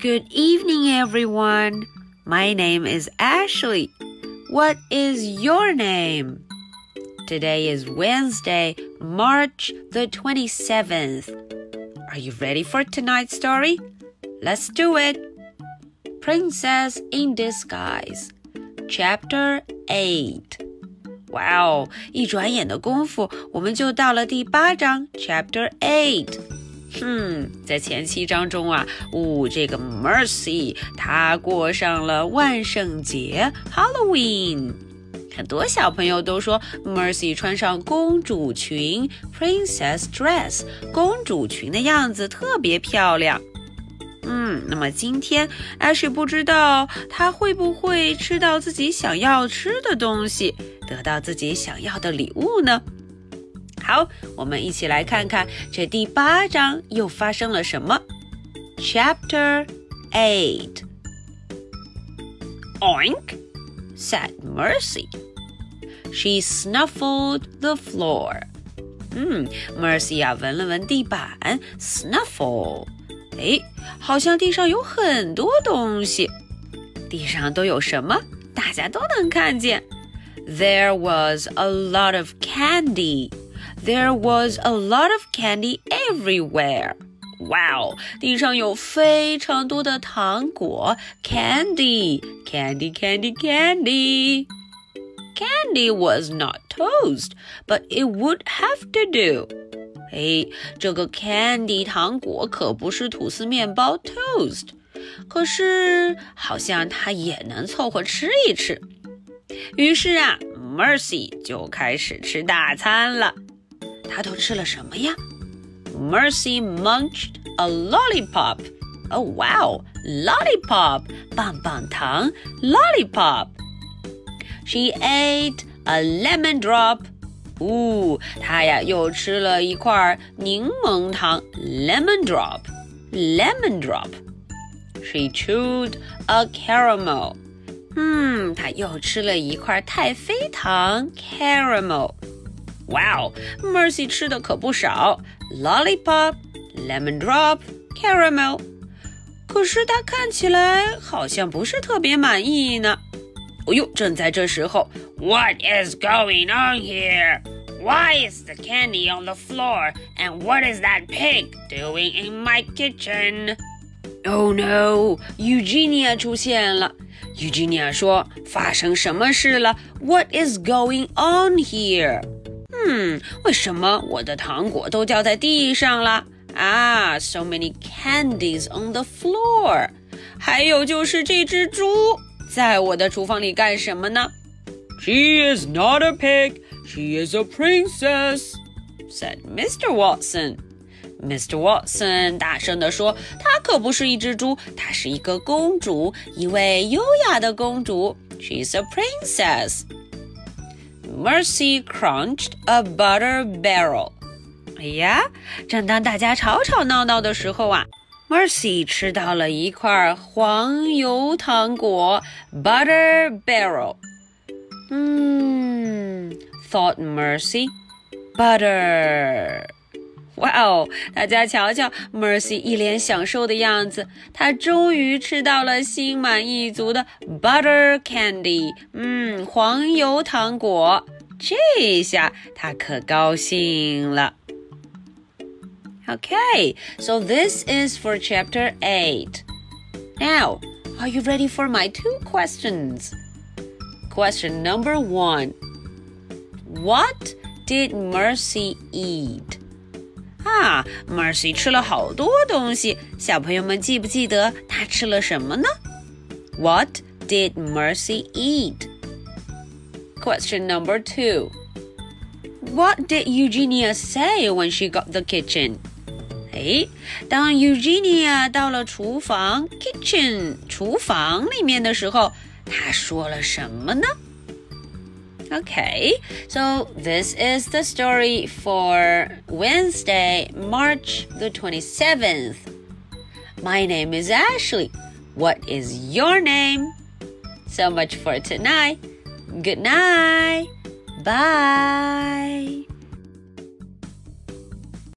Good evening, everyone. My name is Ashley. What is your name? Today is Wednesday, March the 27th. Are you ready for tonight's story? Let's do it. Princess in Disguise, Chapter 8. 哇哦！一转眼的功夫，我们就到了第八章，Chapter Eight。 哼，在前七章中啊，呜，这个 Mercy 她过上了万圣节 Halloween。很多小朋友都说 Mercy 穿上公主裙 Princess Dress，公主裙的样子特别漂亮。嗯，那么今天 Ash 不知道他会不会吃到自己想要吃的东西，得到自己想要的礼物呢？好，我们一起来看看这第八章又发生了什么。Chapter Eight. Oink, said Mercy. She snuffled the floor. 嗯，Mercy 啊，闻了闻地板，snuffle。哎，好像地上有很多东西。地上都有什么？大家都能看见。There was a lot of candy. There was a lot of candy everywhere. Wow，地上有非常多的糖果，candy, candy, candy, candy. Candy was not toast, but it would have to do. 哎，这个 candy 糖果可不是吐司面包 toast，可是好像它也能凑合吃一吃。于是啊，Mercy 就开始吃大餐了。 他都吃了什么呀？Mercy munched a lollipop. Oh wow, lollipop, 棒棒糖，lollipop. She ate a lemon drop. 呜，她呀又吃了一块柠檬糖，lemon drop，lemon drop。She chewed a caramel。嗯，她又吃了一块太妃糖，caramel。 Wow, Mercy 吃的可不少，lollipop, lemon drop, caramel。可是她看起来好像不是特别满意呢。哦呦，正在这时候，What is going on here? Why is the candy on the floor? And what is that pig doing in my kitchen? Oh no! Eugenia 出现了。Eugenia 说：“发生什么事了？What is going on here？” 嗯，为什么我的糖果都掉在地上了？啊，so many candies on the floor。还有就是这只猪在我的厨房里干什么呢？She is not a pig. She is a princess," said Mr. Watson. Mr. Watson 大声地说：“她可不是一只猪，她是一个公主，一位优雅的公主。She's a princess." Mercy crunched a butter barrel. 哎呀，正当大家吵吵闹闹的时候啊，Mercy 吃到了一块黄油糖果 （butter barrel）。嗯，thought Mercy. Butter. 哇哦！大家瞧瞧，Mercy 一脸享受的样子，她终于吃到了心满意足的 butter candy，嗯，黄油糖果。这下她可高兴了。Okay, so this is for chapter 8. Now, are you ready for my two questions? Question number one What did Mercy eat? 啊，Mercy 吃了好多东西，小朋友们记不记得她吃了什么呢？What did Mercy eat? Question number two. What did Eugenia say when she got the kitchen? 哎，当 Eugenia 到了厨房 kitchen 厨房里面的时候，她说了什么呢？Okay, so this is the story for Wednesday, March the 27th. My name is Ashley. What is your name? So much for tonight. Good night. Bye.